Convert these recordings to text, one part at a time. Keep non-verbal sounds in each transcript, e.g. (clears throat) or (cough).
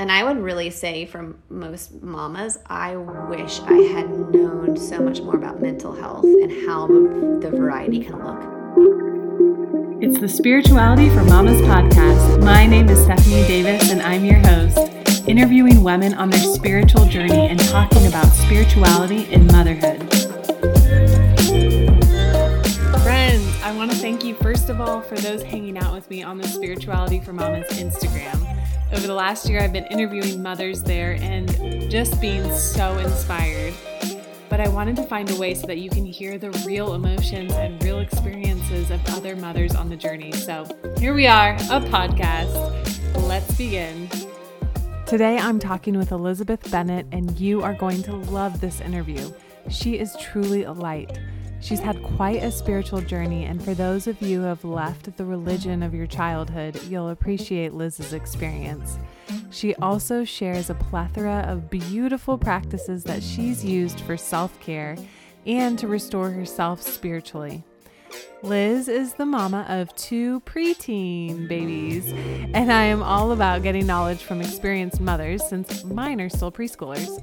and I would really say from most mamas, I wish I had known so much more about mental health and how the variety can look. It's the Spirituality for Mamas podcast. My name is Stephanie Davis, and I'm your host, interviewing women on their spiritual journey and talking about spirituality in motherhood. Friends, I want to thank you, first of all, for those hanging out with me on the Spirituality for Mamas Instagram. Over the last year, I've been interviewing mothers there and just being so inspired. But I wanted to find a way so that you can hear the real emotions and real experiences of other mothers on the journey. So here we are, a podcast. Let's begin. Today, I'm talking with Elizabeth Bennett, and you are going to love this interview. She is truly a light. She's had quite a spiritual journey, and for those of you who have left the religion of your childhood, you'll appreciate Liz's experience. She also shares a plethora of beautiful practices that she's used for self care and to restore herself spiritually. Liz is the mama of two preteen babies, and I am all about getting knowledge from experienced mothers since mine are still preschoolers.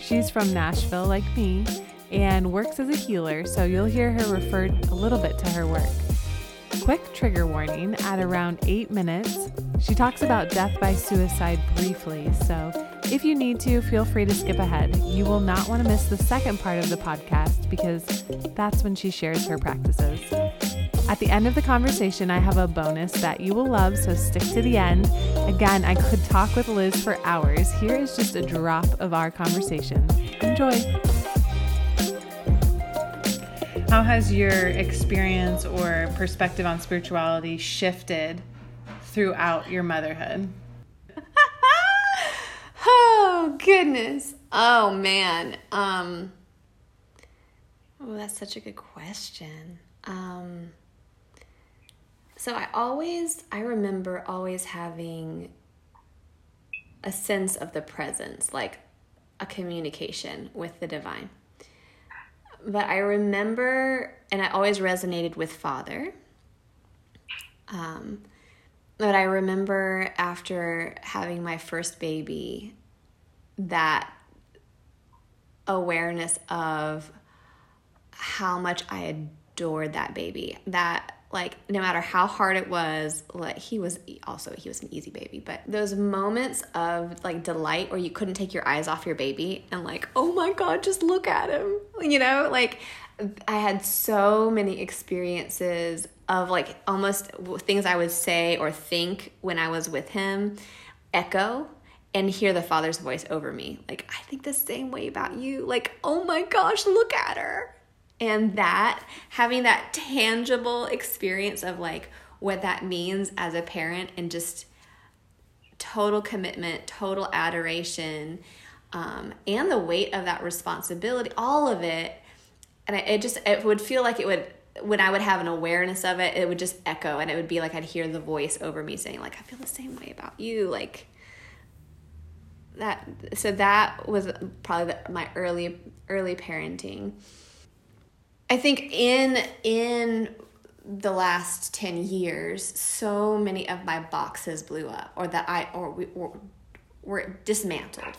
She's from Nashville, like me, and works as a healer, so you'll hear her refer a little bit to her work. Quick trigger warning at around 8 minutes. She talks about death by suicide briefly, so if you need to, feel free to skip ahead. You will not want to miss the second part of the podcast because that's when she shares her practices. At the end of the conversation, I have a bonus that you will love, so stick to the end. Again, I could talk with Liz for hours. Here is just a drop of our conversation. Enjoy. How has your experience or perspective on spirituality shifted throughout your motherhood? (laughs) oh goodness. Oh man. Um Oh, that's such a good question. Um so I always I remember always having a sense of the presence, like a communication with the divine but I remember, and I always resonated with Father. Um, but I remember after having my first baby, that awareness of how much I adored that baby. That like no matter how hard it was like he was also he was an easy baby but those moments of like delight where you couldn't take your eyes off your baby and like oh my god just look at him you know? Like i had so many experiences of like almost things i would say or think when i was with him echo and hear the father's voice over me. Like i think the same way about you. Like oh my gosh look at her and that, having that tangible experience of like what that means as a parent and just total commitment, total adoration, um, and the weight of that responsibility, all of it. And it just, it would feel like it would, when I would have an awareness of it, it would just echo and it would be like I'd hear the voice over me saying, like, I feel the same way about you. Like, that, so that was probably the, my early, early parenting. I think in in the last 10 years so many of my boxes blew up or that I or we or, were dismantled.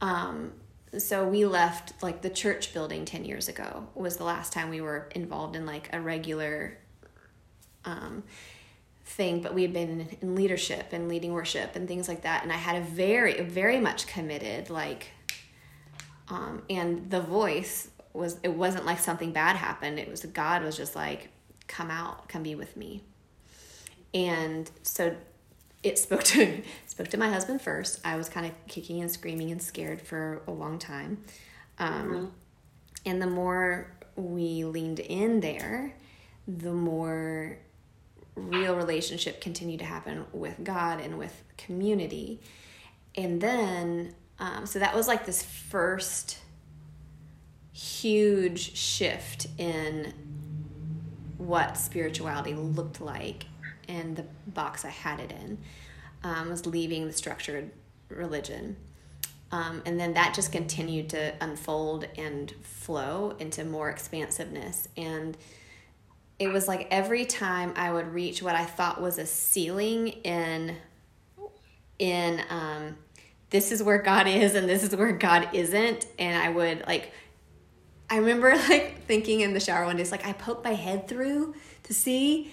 Um, so we left like the church building 10 years ago was the last time we were involved in like a regular um, thing but we had been in leadership and leading worship and things like that and i had a very very much committed like um, and the voice was it wasn't like something bad happened. It was God was just like, come out, come be with me. And so it spoke to (laughs) spoke to my husband first. I was kind of kicking and screaming and scared for a long time. Um, mm-hmm. And the more we leaned in there, the more real relationship continued to happen with God and with community. And then, um, so that was like this first huge shift in what spirituality looked like and the box I had it in um, was leaving the structured religion. Um, and then that just continued to unfold and flow into more expansiveness. And it was like every time I would reach what I thought was a ceiling in in um, this is where God is and this is where God isn't. And I would like, I remember (laughs) like thinking in the shower one day, it's like I poked my head through to see.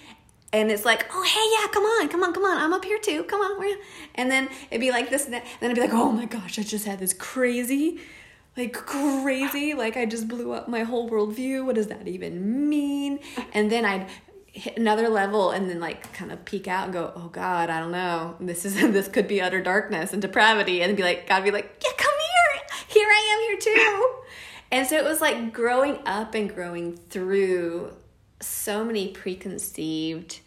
And it's like, oh hey, yeah, come on, come on, come on, I'm up here too, come on, and then it'd be like this and, and then I'd be like, oh my gosh, I just had this crazy, like crazy, like I just blew up my whole worldview. What does that even mean? And then I'd hit another level and then like kind of peek out and go, oh God, I don't know. This is (laughs) this could be utter darkness and depravity, and be like, God be like, yeah, come here, here I am here too. And so it was like growing up and growing through so many preconceived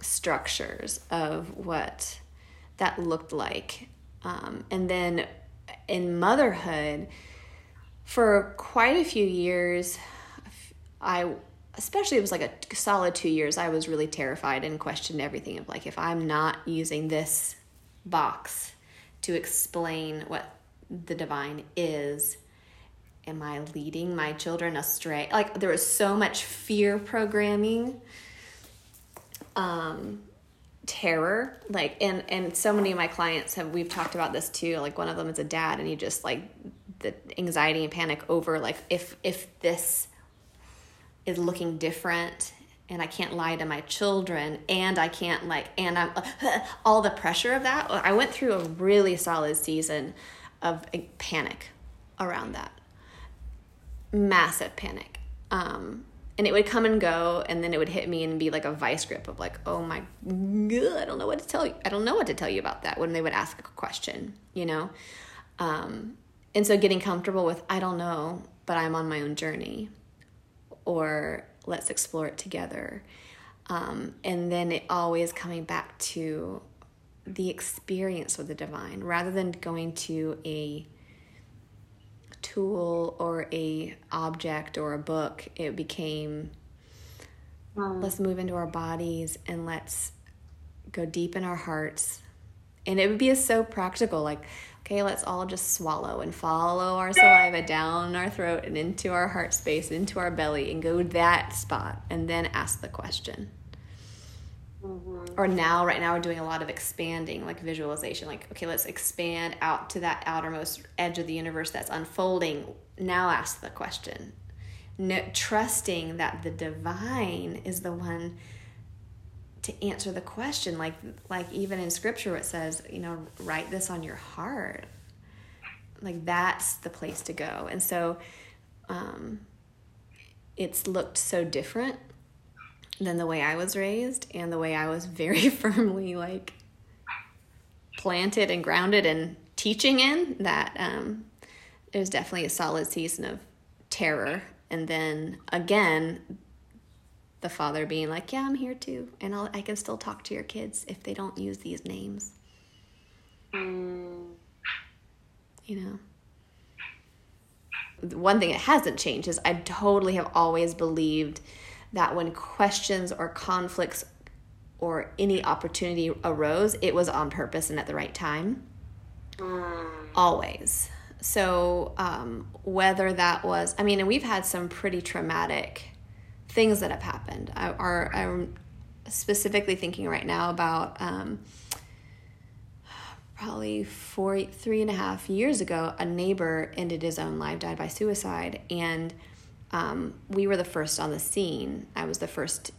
structures of what that looked like. Um, and then in motherhood, for quite a few years, I especially it was like a solid two years i was really terrified and questioned everything of like if i'm not using this box to explain what the divine is am i leading my children astray like there was so much fear programming um terror like and and so many of my clients have we've talked about this too like one of them is a dad and he just like the anxiety and panic over like if if this is looking different and I can't lie to my children and I can't like and I'm (laughs) all the pressure of that. I went through a really solid season of a panic around that. Massive panic. Um, and it would come and go and then it would hit me and be like a vice grip of like, "Oh my god, I don't know what to tell you. I don't know what to tell you about that." When they would ask a question, you know? Um, and so getting comfortable with I don't know, but I'm on my own journey or let's explore it together. Um, and then it always coming back to the experience of the divine rather than going to a tool or a object or a book it became let's move into our bodies and let's go deep in our hearts and it would be so practical like Okay, let's all just swallow and follow our saliva down our throat and into our heart space, into our belly, and go that spot, and then ask the question. Mm-hmm. Or now, right now, we're doing a lot of expanding, like visualization. Like, okay, let's expand out to that outermost edge of the universe that's unfolding. Now, ask the question. No, trusting that the divine is the one to answer the question like like even in scripture it says you know write this on your heart like that's the place to go and so um, it's looked so different than the way i was raised and the way i was very (laughs) firmly like planted and grounded and teaching in that um, it was definitely a solid season of terror and then again the father being like, "Yeah, I'm here too, and I'll, I can still talk to your kids if they don't use these names." Mm. You know. One thing that hasn't changed is I totally have always believed that when questions or conflicts or any opportunity arose, it was on purpose and at the right time. Mm. Always. So, um, whether that was, I mean, and we've had some pretty traumatic things that have happened. I, are I'm specifically thinking right now about um, probably four, three and a half years ago. A neighbor ended his own life, died by suicide, and um, we were the first on the scene. I was the first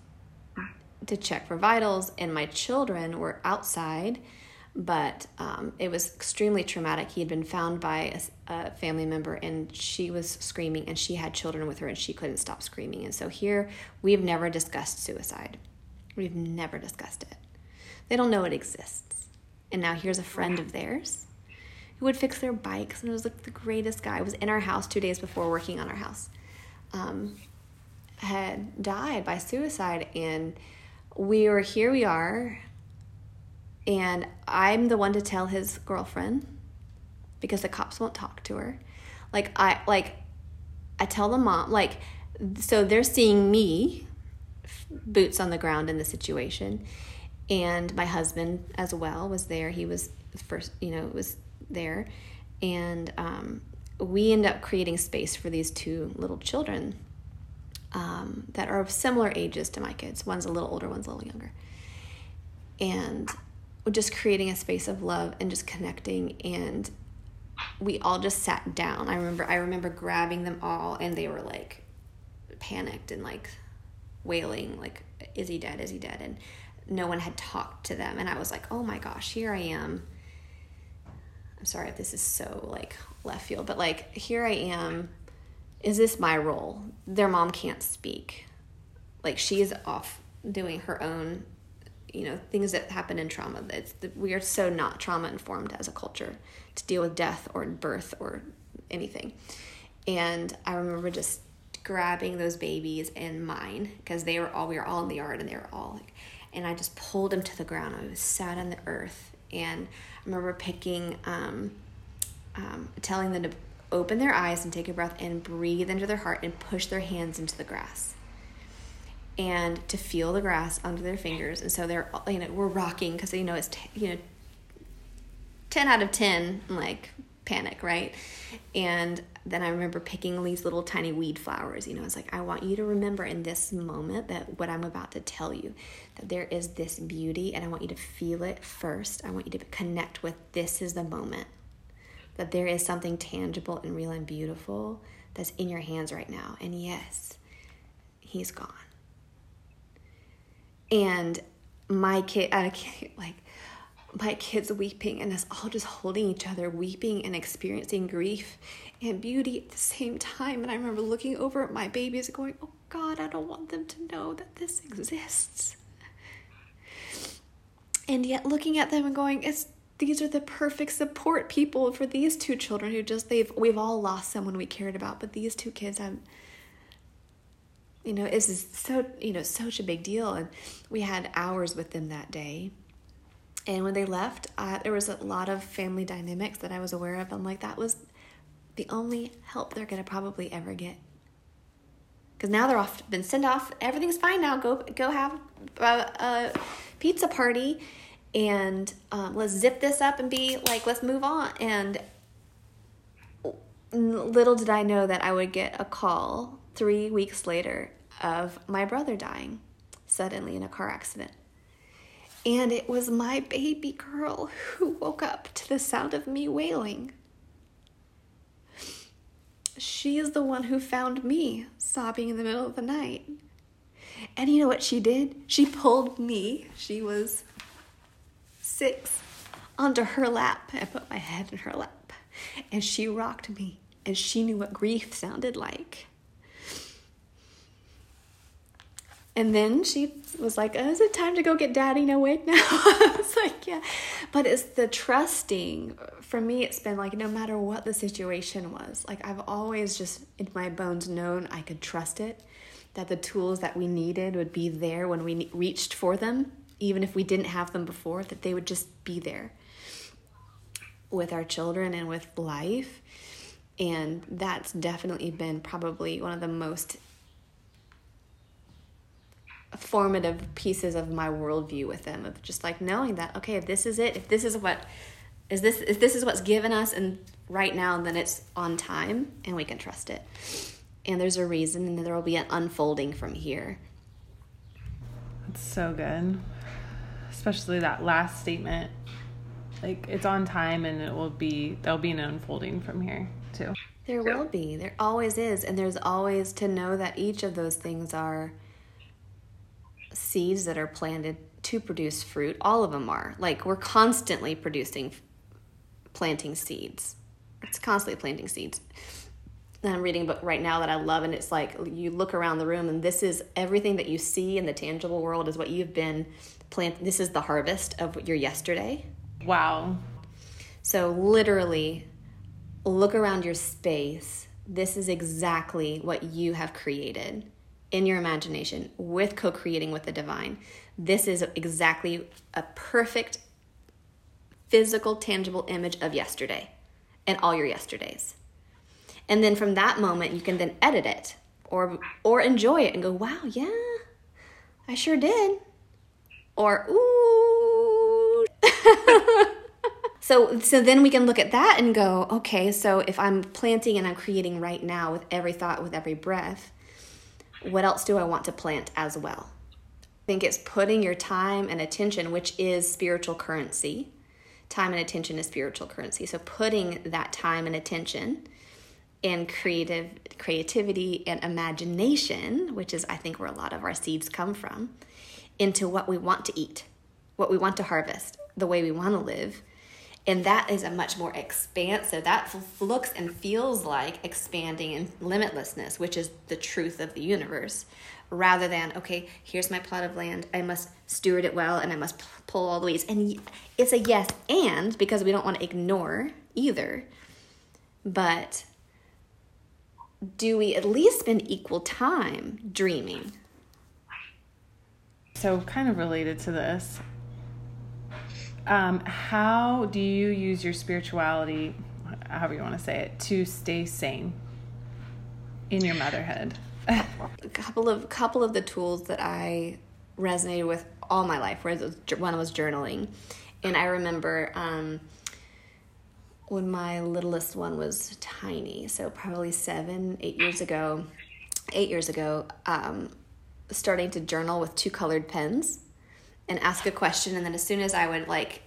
to check for vitals, and my children were outside but um, it was extremely traumatic. He had been found by a, a, family member, and she was screaming, and she had children with her, and she couldn't stop screaming. And so here, we've never discussed suicide. We've never discussed it. They don't know it exists. And now here's a friend of theirs who would fix their bikes, and was like the greatest guy. Was in our house two days before working on our house. Um, had died by suicide, and we were here. We are and I'm the one to tell his girlfriend because the cops won't talk to her. Like I like I tell the mom like so they're seeing me boots on the ground in the situation and my husband as well was there he was first you know was there and um, we end up creating space for these two little children um, that are of similar ages to my kids one's a little older one's a little younger and just creating a space of love and just connecting and we all just sat down. I remember I remember grabbing them all and they were like panicked and like wailing like is he dead? Is he dead? And no one had talked to them and I was like, "Oh my gosh, here I am." I'm sorry if this is so like left field, but like here I am. Is this my role? Their mom can't speak. Like she is off doing her own you know things that happen in trauma it's we are so not trauma informed as a culture to deal with death or birth or anything and i remember just grabbing those babies and mine because they were all we were all in the yard and they were all like and i just pulled them to the ground i was sat on the earth and i remember picking um, um, telling them to open their eyes and take a breath and breathe into their heart and push their hands into the grass and to feel the grass under their fingers. And so they're, you know, we're rocking because, you know, it's, t- you know, 10 out of 10, like panic, right? And then I remember picking these little tiny weed flowers. You know, it's like, I want you to remember in this moment that what I'm about to tell you, that there is this beauty, and I want you to feel it first. I want you to connect with this is the moment, that there is something tangible and real and beautiful that's in your hands right now. And yes, he's gone and my kid, like my kids weeping and us all just holding each other, weeping and experiencing grief and beauty at the same time. And I remember looking over at my babies going, Oh God, I don't want them to know that this exists. And yet looking at them and going, It's these are the perfect support people for these two children who just they've we've all lost someone we cared about, but these two kids have you know, this is so, you know, such a big deal. And we had hours with them that day. And when they left, there was a lot of family dynamics that I was aware of. I'm like, that was the only help they're to probably ever get. Because now they're off, been sent off. Everything's fine now. Go, go have a, a pizza party, and um, let's zip this up and be like, let's move on. And little did I know that I would get a call three weeks later of my brother dying suddenly in a car accident. And it was my baby girl who woke up to the sound of me wailing. She is the one who found me sobbing in the middle of the night. And you know what she did? She pulled me, she was six, onto her lap. I put my head in her lap. And she rocked me. And she knew what grief sounded like. And then she was like, oh, Is it time to go get daddy? No, wait, now. (laughs) I was like, Yeah. But it's the trusting. For me, it's been like, no matter what the situation was, like, I've always just in my bones known I could trust it, that the tools that we needed would be there when we reached for them, even if we didn't have them before, that they would just be there with our children and with life. And that's definitely been probably one of the most formative pieces of my worldview with them of just like knowing that okay if this is it if this is what is this if this is what's given us and right now then it's on time and we can trust it. And there's a reason and there will be an unfolding from here. That's so good. Especially that last statement. Like it's on time and it will be there'll be an unfolding from here too. There will be. There always is. And there's always to know that each of those things are seeds that are planted to produce fruit. All of them are. Like we're constantly producing, planting seeds. It's constantly planting seeds. And I'm reading a book right now that I love, and it's like you look around the room, and this is everything that you see in the tangible world is what you've been plant. This is the harvest of your yesterday. Wow. So literally, look around your space. This is exactly what you have created in your imagination with co creating with the divine. This is exactly a perfect physical, tangible image of yesterday and all your yesterdays. And then from that moment, you can then edit it or or enjoy it and go, "Wow, yeah, I sure did," or "Ooh." (laughs) so so then we can look at that and go, "Okay, so if I'm planting and I'm creating right now with every thought, with every breath." What else do I want to plant as well? I think it's putting your time and attention, which is spiritual currency. Time and attention is spiritual currency. So putting that time and attention and creative creativity and imagination, which is I think where a lot of our seeds come from, into what we want to eat, what we want to harvest, the way we want to live. And that is a much more expansive, that looks and feels like expanding and limitlessness, which is the truth of the universe, rather than, okay, here's my plot of land. I must steward it well and I must pull all the weeds. And it's a yes and because we don't want to ignore either. But do we at least spend equal time dreaming? So, kind of related to this, um, how do you use your spirituality, however you want to say it, to stay sane in your motherhood? a (laughs) couple of couple of the tools that I resonated with all my life. Where one was journaling, and I remember um, when my littlest one was tiny, so probably seven, eight years ago, eight years ago, um, starting to journal with two colored pens and ask a question. And then as soon as I would like,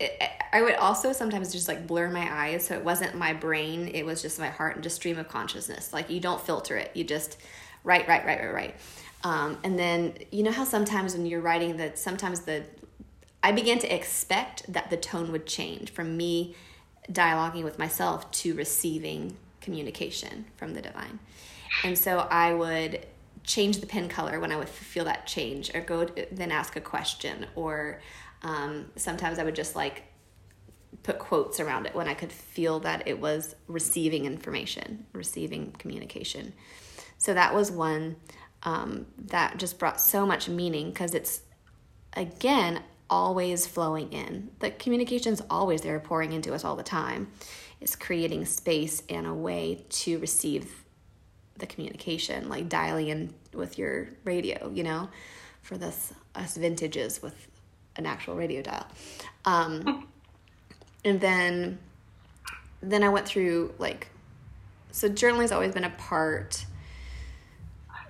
it, I would also sometimes just like blur my eyes. So it wasn't my brain, it was just my heart and just stream of consciousness. Like you don't filter it, you just write, write, write, write, write. Um, and then you know how sometimes when you're writing that sometimes the I began to expect that the tone would change from me dialoguing with myself to receiving communication from the divine. And so I would change the pen color when I would feel that change, or go to, then ask a question, or um, sometimes I would just like put quotes around it when I could feel that it was receiving information, receiving communication. So that was one um, that just brought so much meaning because it's again always flowing in. The communication's always there, pouring into us all the time. It's creating space and a way to receive the communication, like dialing in with your radio, you know, for this us vintages with an actual radio dial. Um, (laughs) and then then I went through like so journaling's always been a part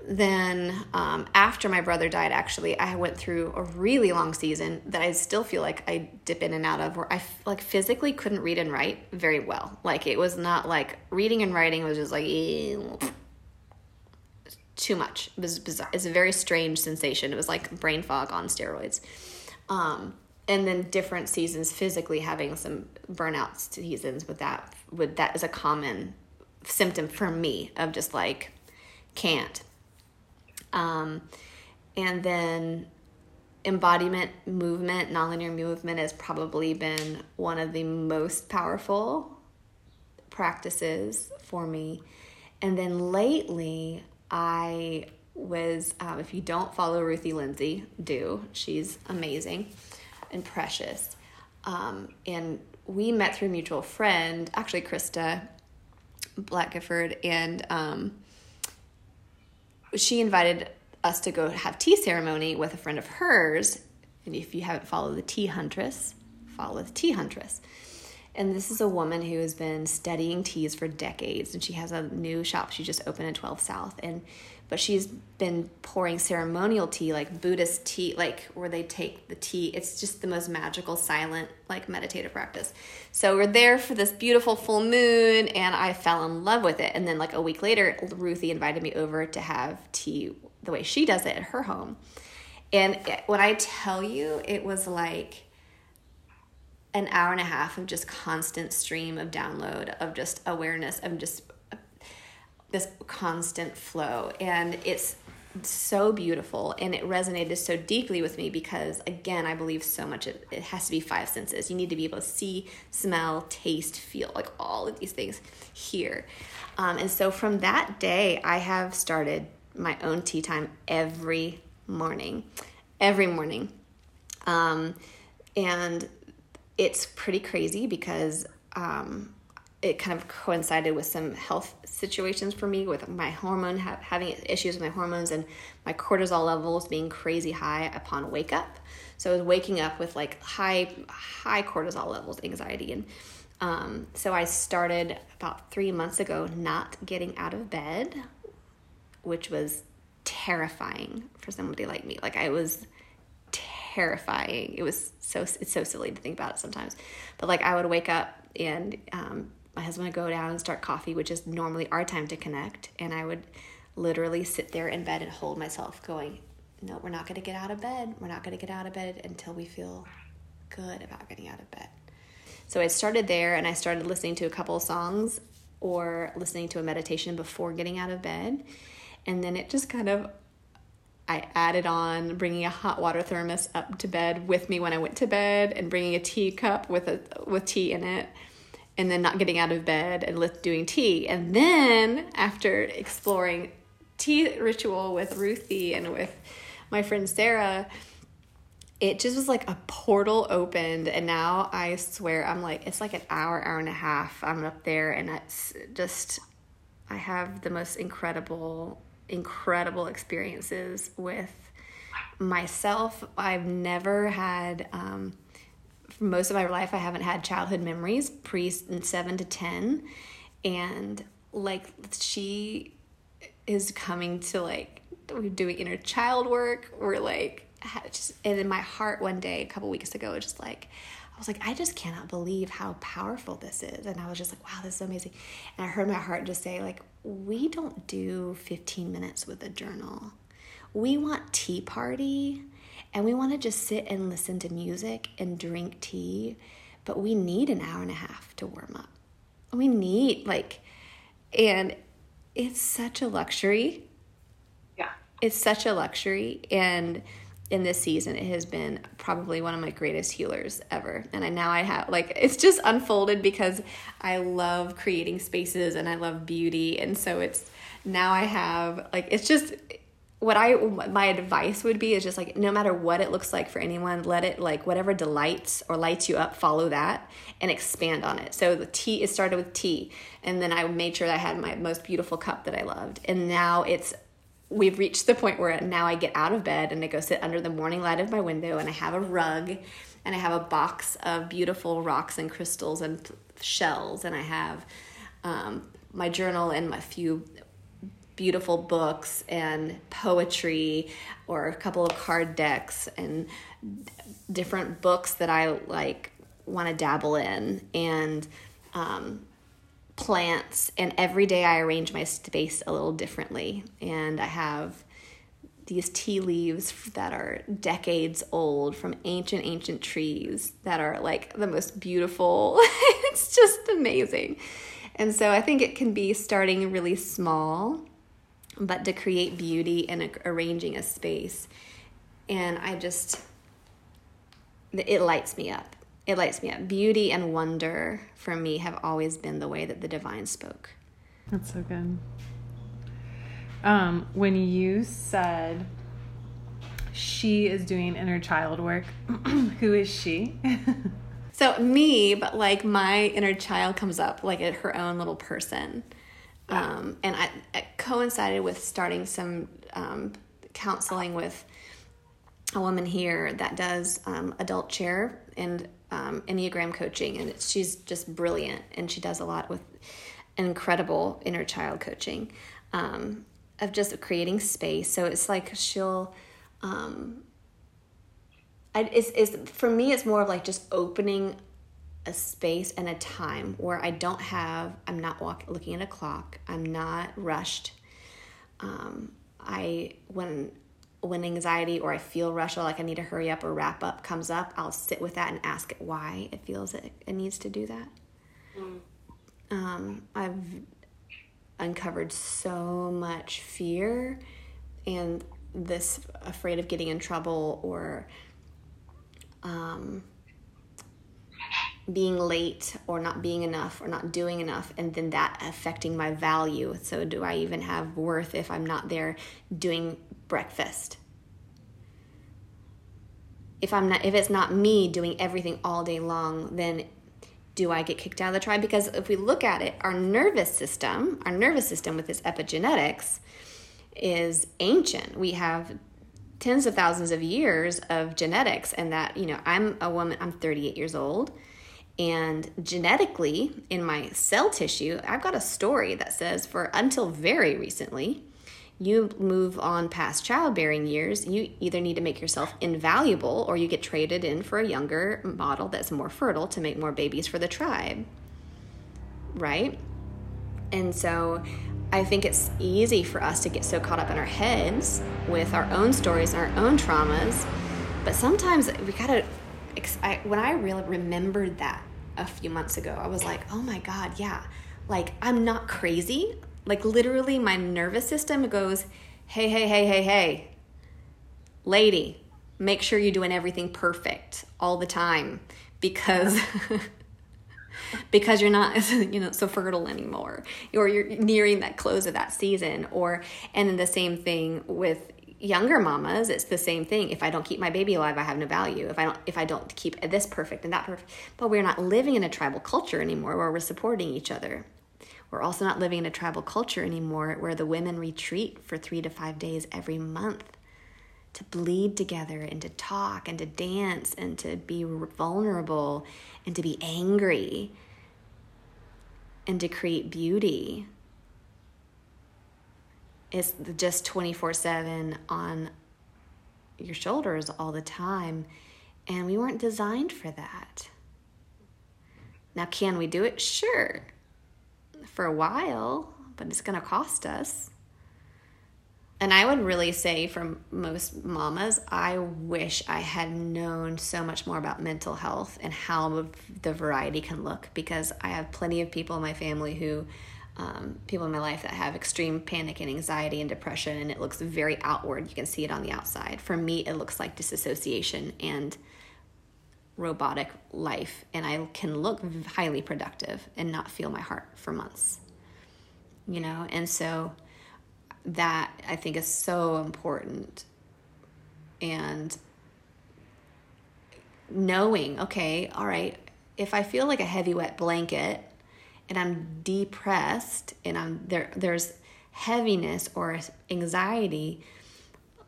then um, after my brother died actually i went through a really long season that i still feel like i dip in and out of where i like physically couldn't read and write very well like it was not like reading and writing was just like eh, too much. It was bizarre it's a very strange sensation. It was like brain fog on steroids. Um, and then different seasons physically having some burnout seasons with that with that is a common symptom for me of just like can't. Um, and then embodiment movement, nonlinear movement has probably been one of the most powerful practices for me. And then lately, I was, um, if you don't follow Ruthie Lindsey, do. She's amazing and precious. Um, and we met through a mutual friend, actually, Krista Black Gifford, and um, she invited us to go have tea ceremony with a friend of hers. And if you haven't followed the Tea Huntress, follow the Tea Huntress. And this is a woman who has been studying teas for decades, and she has a new shop she just opened in 12 South. And but she's been pouring ceremonial tea, like Buddhist tea, like where they take the tea. It's just the most magical, silent, like meditative practice. So we're there for this beautiful full moon, and I fell in love with it. And then, like a week later, Ruthie invited me over to have tea the way she does it at her home. And when I tell you, it was like an hour and a half of just constant stream of download, of just awareness, of just this constant flow. And it's so beautiful and it resonated so deeply with me because again i believe so much it, it has to be five senses. You need to be able to see smell taste feel like all of these things here. Um, and so from that day i have started my own tea time every morning every morning. Um, and it's pretty crazy because um, it kind of coincided with some health situations for me with my hormone ha- having issues with my hormones and my cortisol levels being crazy high upon wake up so i was waking up with like high high cortisol levels anxiety and um, so i started about three months ago not getting out of bed which was terrifying for somebody like me. Like I was terrifying. It was so it's so silly to think about it sometimes. But like I would wake up and um, my husband would go down and start coffee, which is normally our time to connect, and I would literally sit there in bed and hold myself, going, "No, we're not going to get out of bed. We're not going to get out of bed until we feel good about getting out of bed." So I started there, and I started listening to a couple of songs or listening to a meditation before getting out of bed, and then it just kind of I added on bringing a hot water thermos up to bed with me when I went to bed and bringing a teacup with a with tea in it and then not getting out of bed and doing tea. And then after exploring tea ritual with Ruthie and with my friend Sarah, it just was like a portal opened and now I swear I'm like it's like an hour, hour and a half. I'm up there and it's just I have the most incredible incredible experiences with myself. I've never had, um, for most of my life, I haven't had childhood memories pre seven to 10. And like, she is coming to like, we're doing inner child work. We're like, just, and in my heart one day, a couple weeks ago, just like, was like, I just cannot believe how powerful this is. And I was just like, wow, this is amazing. And I heard my heart just say, like, we don't do 15 minutes with a journal. We want tea party and we want to just sit and listen to music and drink tea, but we need an hour and a half to warm up. We need, like, and it's such a luxury. Yeah. It's such a luxury. And, in this season it has been probably one of my greatest healers ever. And I now I have like it's just unfolded because I love creating spaces and I love beauty. And so it's now I have like it's just what I my advice would be is just like no matter what it looks like for anyone let it like whatever delights or lights you up follow that and expand on it. So the tea it started with tea. And then I made sure I had my most beautiful cup that I loved. And now it's we've reached the point where now I get out of bed and I go sit under the morning light of my window and I have a rug and I have a box of beautiful rocks and crystals and shells and I have um, my journal and my few beautiful books and poetry or a couple of card decks and different books that I like want to dabble in and um, plants and every day I arrange my space a little differently. And I have these tea leaves that are decades old from ancient ancient trees that are like the most beautiful. (laughs) It's just amazing. And so I think it can be starting really small but to create beauty and arranging a space. And I just it lights me up it lights me up. Beauty and wonder for me have always been the way that the divine spoke. That's so good. Um, when you said she is doing inner child work, (clears throat) who is she? (laughs) so me, but like my inner child comes up like at her own little person. Um, and I, I, coincided with starting some um, counseling with a woman here that does um, adult chair and um, Enneagram coaching, and she's just brilliant, and she does a lot with incredible inner child coaching um, of just creating space. So it's like she'll. Um, I, it's, it's for me. It's more of like just opening a space and a time where I don't have. I'm not walk, looking at a clock. I'm not rushed. Um, I when when anxiety or I feel rushed or like I need to hurry up or wrap up comes up, I'll sit with that and ask it why it feels it, it needs to do that. Mm. Um, I've uncovered so much fear and this afraid of getting in trouble or um, being late or not being enough or not doing enough and then that affecting my value so do i even have worth if i'm not there doing breakfast. If i'm not if it's not me doing everything all day long then do i get kicked out of the tribe? Because if we look at it our nervous system our nervous system with its epigenetics is ancient. We have tens of thousands of years of genetics and that you know i'm a woman i'm 38 years old. And genetically in my cell tissue i've got a story that says for until very recently you move on past childbearing years, you either need to make yourself invaluable or you get traded in for a younger model that's more fertile to make more babies for the tribe. Right? And so I think it's easy for us to get so caught up in our heads with our own stories and our own traumas. But sometimes we gotta, I, when I really remembered that a few months ago, I was like, oh my God, yeah. Like, I'm not crazy. Like, literally, my nervous system goes, hey, hey, hey, hey, hey, lady, make sure you're doing everything perfect all the time because. (laughs) because you're not (laughs) you know so fertile anymore or you're nearing that close of that season or and then the same thing with younger mamas it's the same thing if i don't keep my baby alive i have no value if i don't if i don't keep this perfect and that perfect but we're not living in a tribal culture anymore where we're supporting each other we're also not living in a tribal culture anymore where the women retreat for three to five days every month to bleed together and to talk and to dance and to be vulnerable and to be angry and to create beauty. It's just 24 7 on your shoulders all the time. And we weren't designed for that. Now, can we do it? Sure. For a while, but it's going to cost us. And I would really say, from most mamas, I wish I had known so much more about mental health and how the variety can look because I have plenty of people in my family who, um, people in my life that have extreme panic and anxiety and depression, and it looks very outward. You can see it on the outside. For me, it looks like disassociation and robotic life, and I can look highly productive and not feel my heart for months. You know, and so that I think is so important. And knowing, okay, all right, if I feel like a heavy wet blanket and I'm depressed and I'm there there's heaviness or anxiety,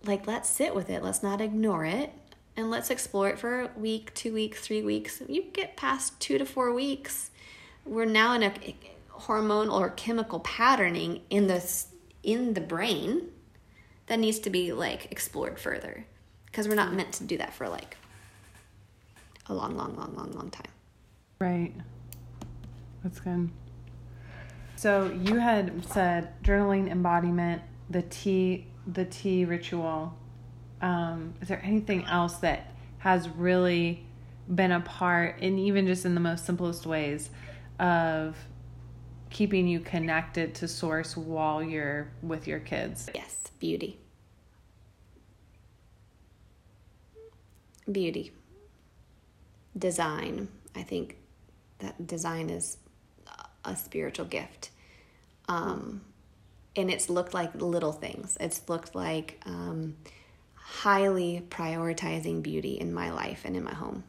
like let's sit with it. Let's not ignore it and let's explore it for a week, 2 weeks, 3 weeks. You get past 2 to 4 weeks, we're now in a hormonal or chemical patterning in this in the brain that needs to be like explored further because we're not meant to do that for like a long long long long long time. Right. That's good. So you had said journaling embodiment the tea the tea ritual um, is there anything else that has really been a part and even just in the most simplest ways of keeping you connected to source while you're with your kids. Yes, beauty. Beauty. Design. I think that design is a spiritual gift. Um, and it's looked like little things. It's looked like um, highly prioritizing beauty in my life and in my home.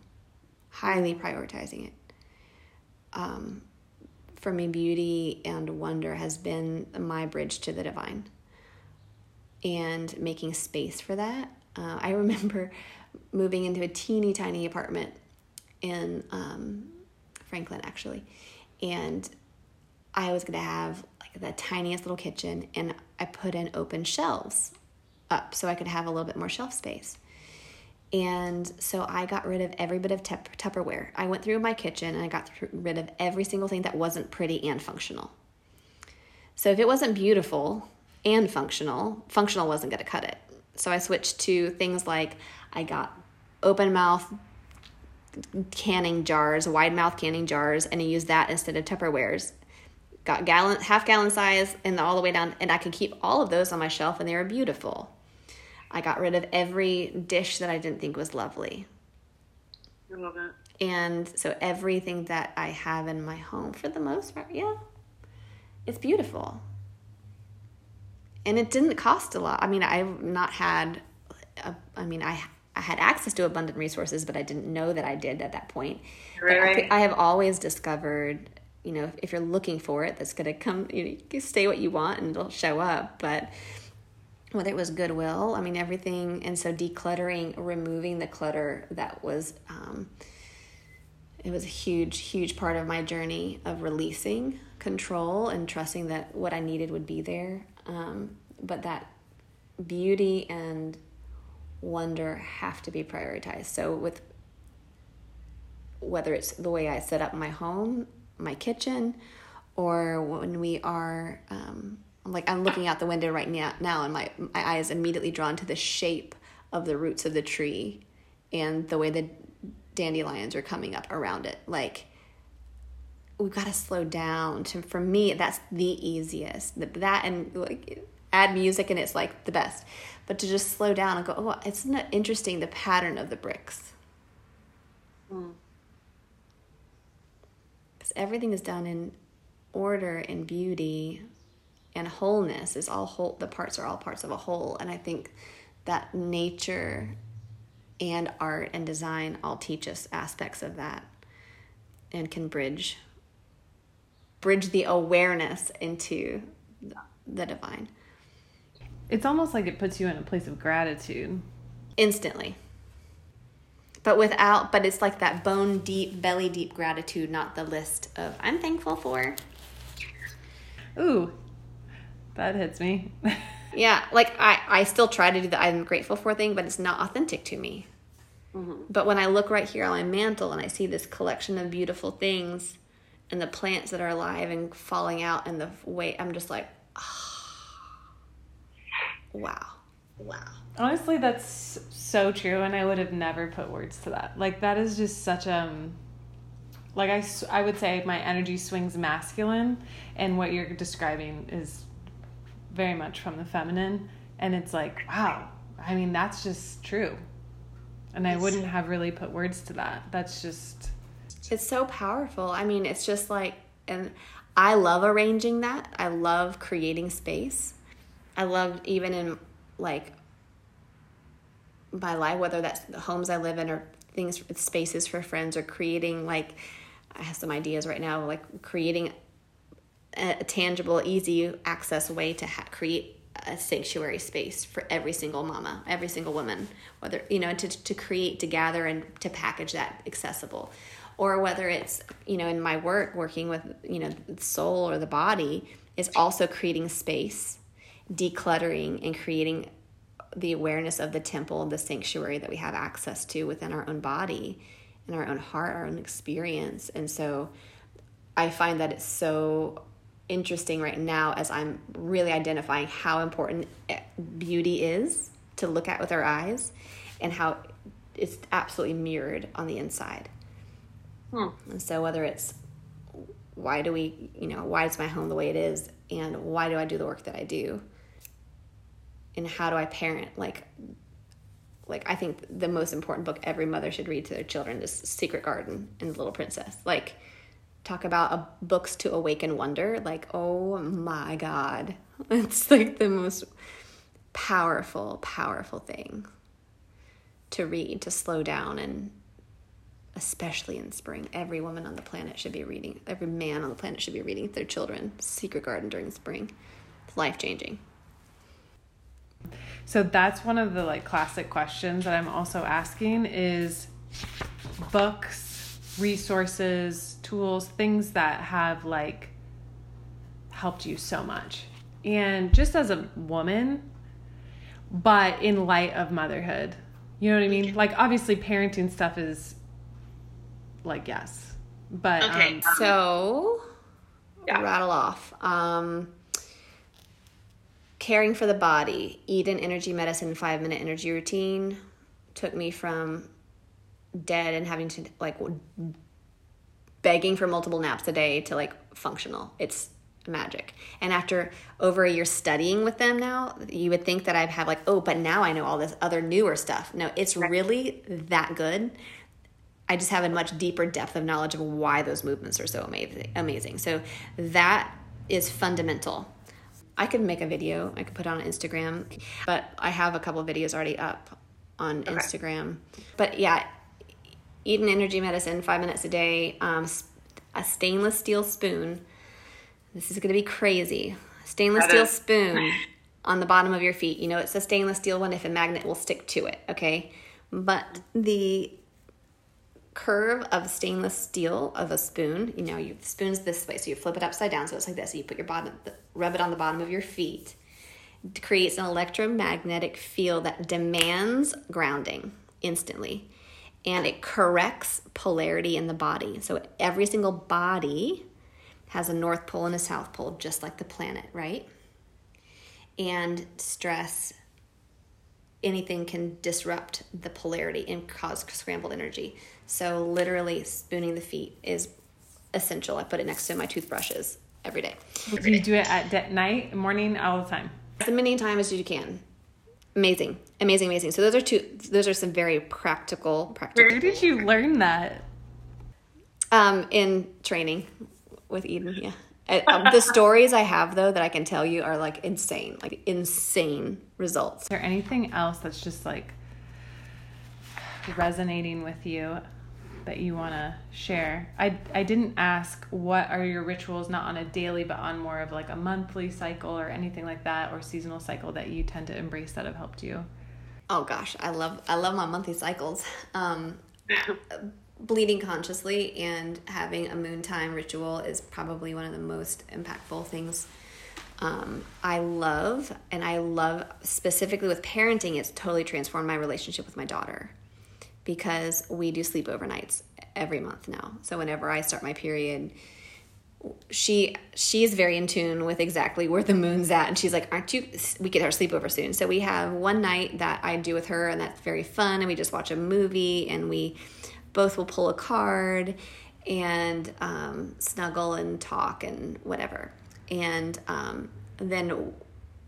Highly prioritizing it. Um, for me, beauty and wonder has been my bridge to the divine and making space for that. Uh, I (laughs) remember moving into a teeny tiny apartment in um, Franklin, actually, and I was to have like the tiniest little kitchen, and I put in open shelves up so I could have a little bit more shelf space. And so I got rid of every bit of Tupperware. I went through my kitchen and I got rid of every single thing that wasn't pretty and functional. So if it wasn't beautiful and functional, functional wasn't going to cut it. So I switched to things like I got open mouth canning jars, wide mouth canning jars, and I used that instead of Tupperwares. Got gallon, half gallon size, and all the way down, and I could keep all of those on my shelf, and they were beautiful. I got rid of every dish that I didn't think was lovely. I love it. And so everything that I have in my home, for the most part, yeah, it's beautiful. And it didn't cost a lot. I mean, I've not had, a, I mean, I I had access to abundant resources, but I didn't know that I did at that point. Right. I, I, have always discovered, you know, if, if you're looking for it, that's going to come. You, know, you stay what you want, and it'll show up. But whether it was goodwill i mean everything and so decluttering removing the clutter that was um, it was a huge huge part of my journey of releasing control and trusting that what i needed would be there um, but that beauty and wonder have to be prioritized. So with whether it's the way I set up my home, my kitchen, or when we are um, like I'm looking out the window right now, now and my my eye is immediately drawn to the shape of the roots of the tree and the way the dandelions are coming up around it. Like we've got to slow down. To for me, that's the easiest. That and like add music and it's like the best. But to just slow down and go, oh, it's not interesting the pattern of the bricks. Because mm. everything is done in order and beauty and wholeness is all whole the parts are all parts of a whole. And i think that nature and art and design all teach us aspects of that and can bridge bridge the awareness into the divine. It's almost like it puts you in a place of gratitude. Instantly. But without but it's like that bone deep belly deep gratitude not the list of i'm thankful for. Ooh that hits me. (laughs) yeah, like I, I still try to do the I'm grateful for thing, but it's not authentic to me. Mm-hmm. But when I look right here on my mantle and I see this collection of beautiful things and the plants that are alive and falling out and the way, I'm just like, oh, wow, wow. Honestly, that's so true, and I would have never put words to that. Like that is just such um, like I I would say my energy swings masculine, and what you're describing is very much from the feminine. And it's like wow i mean that's just true. And i wouldn't have really put words to that. That's just it's so powerful. I mean it's just like and i love arranging that. I love creating space. I love even in like my life whether that's the homes i live in or things spaces for friends or creating like i have some ideas right now like creating a tangible, easy access way to ha- create a sanctuary space for every single mama, every single woman, whether, you know, to, to create, to gather, and to package that accessible. Or whether it's, you know, in my work, working with, you know, the soul or the body, is also creating space, decluttering, and creating the awareness of the temple, the sanctuary that we have access to within our own body, in our own heart, our own experience. And so I find that it's so interesting right now as I'm really identifying how important beauty is to look at with our eyes and how it's absolutely mirrored on the inside. Hmm. And so whether it's why do we, you know, why is my home the way it is and why do I do the work that I do? And how do I parent like like I think the most important book every mother should read to their children is Secret Garden and The Little Princess. Like talk about a, books to awaken wonder like oh my god. (laughs) It's like the most powerful powerful thing to read to slow down and especially in spring. Every woman on the planet should be reading every man on the planet should be reading their children. Secret garden during spring. It's life changing so that's one of the like classic questions that i'm also asking is books resources, tools, things that have like helped you so much. And just as a woman, but in light of motherhood. You know what I mean? Like obviously parenting stuff is like yes. But okay, um, so yeah. rattle off. Um caring for the body, Eden energy medicine 5 minute energy routine took me from dead and having to like begging for multiple naps a day to like functional. It's magic. And after over a year studying with them now, you would think that I'd have like, oh, but now I know all this other newer stuff. No, it's really that good. I just have a much deeper depth of knowledge of why those movements are so amazing. Amazing. So that is fundamental. I could make a video. I could put on Instagram, but I have a couple videos already up on okay. Instagram. But yeah, Eden energy medicine, five minutes a day, um, a stainless steel spoon. This is going to be crazy. Stainless steel spoon on the bottom of your feet. You know, it's a stainless steel one if a magnet will stick to it, okay? But the curve of stainless steel of a spoon, you know, you spoons this way, so you flip it upside down, so it's like this. So you put your bottom, rub it on the bottom of your feet. creates an electromagnetic field that demands grounding instantly and it corrects polarity in the body. So every single body has a north pole and a south pole, just like the planet, right? And stress, anything can disrupt the polarity and cause scrambled energy. So literally, spooning the feet is essential. I put it next to my toothbrushes every day. Do you do it at night, morning, all the time? As many times as you can. Amazing, amazing, amazing. So those are two. Those are some very practical. Practical. Where did you learn that? Um, in training with Eden. Yeah. Um, the (laughs) stories I have though that I can tell you are like insane, like insane results. Is there anything else that's just like resonating with you that you want to share? I I didn't ask what are your rituals not on a daily but on more of like a monthly cycle or anything like that or seasonal cycle that you tend to embrace that have helped you. Oh gosh, I love I love my monthly cycles. Um, (laughs) bleeding consciously and having a moon time ritual is probably one of the most impactful things um, I love, and I love specifically with parenting, it's totally transformed my relationship with my daughter because we do sleep overnights every month now. So whenever I start my period, she she's very in tune with exactly where the moon's at. And she's like aren't you we get our sleepover soon. So we have one night that i do with her and that's very fun and we just watch a movie and we both will pull a card and um, snuggle and talk and whatever. And um, then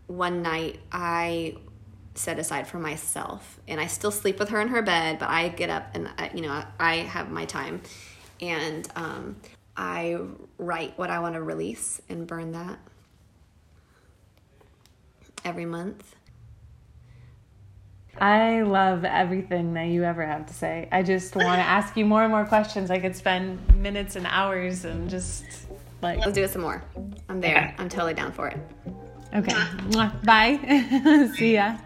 one night i set aside for myself and i still sleep with her in her bed but i get up and I, you know i have my time and um, i write what i want to release and burn that every month I love everything that you ever have to say. I just want to (laughs) ask you more and more questions. I could spend minutes and hours and just like. let's do it some more i'm there okay. i'm totally down for it Okay. Bye. (laughs) See ya.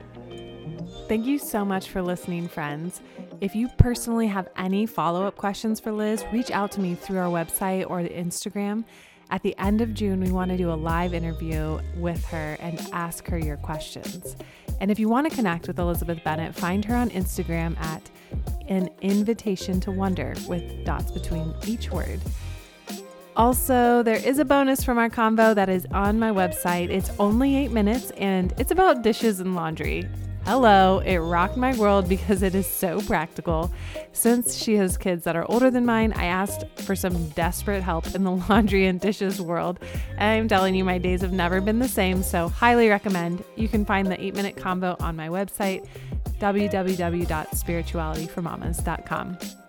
Thank you so much for listening, friends. If you personally have any follow up questions for Liz, reach out to me through our website or Instagram. At the end of June, we want to do a live interview with her and ask her your questions. And if you want to connect with Elizabeth Bennett, find her on Instagram at an invitation to wonder with dots between each word. Also, there is a bonus from our combo that is on my website. It's only eight minutes and it's about dishes and laundry. Hello, it rocked my world because it is so practical. Since she has kids that are older than mine, I asked for some desperate help in the (laughs) laundry and dishes world. I'm telling you, my days have never been the same, so highly recommend. You can find the 8 minute combo on my website, www.spiritualityformamas.com.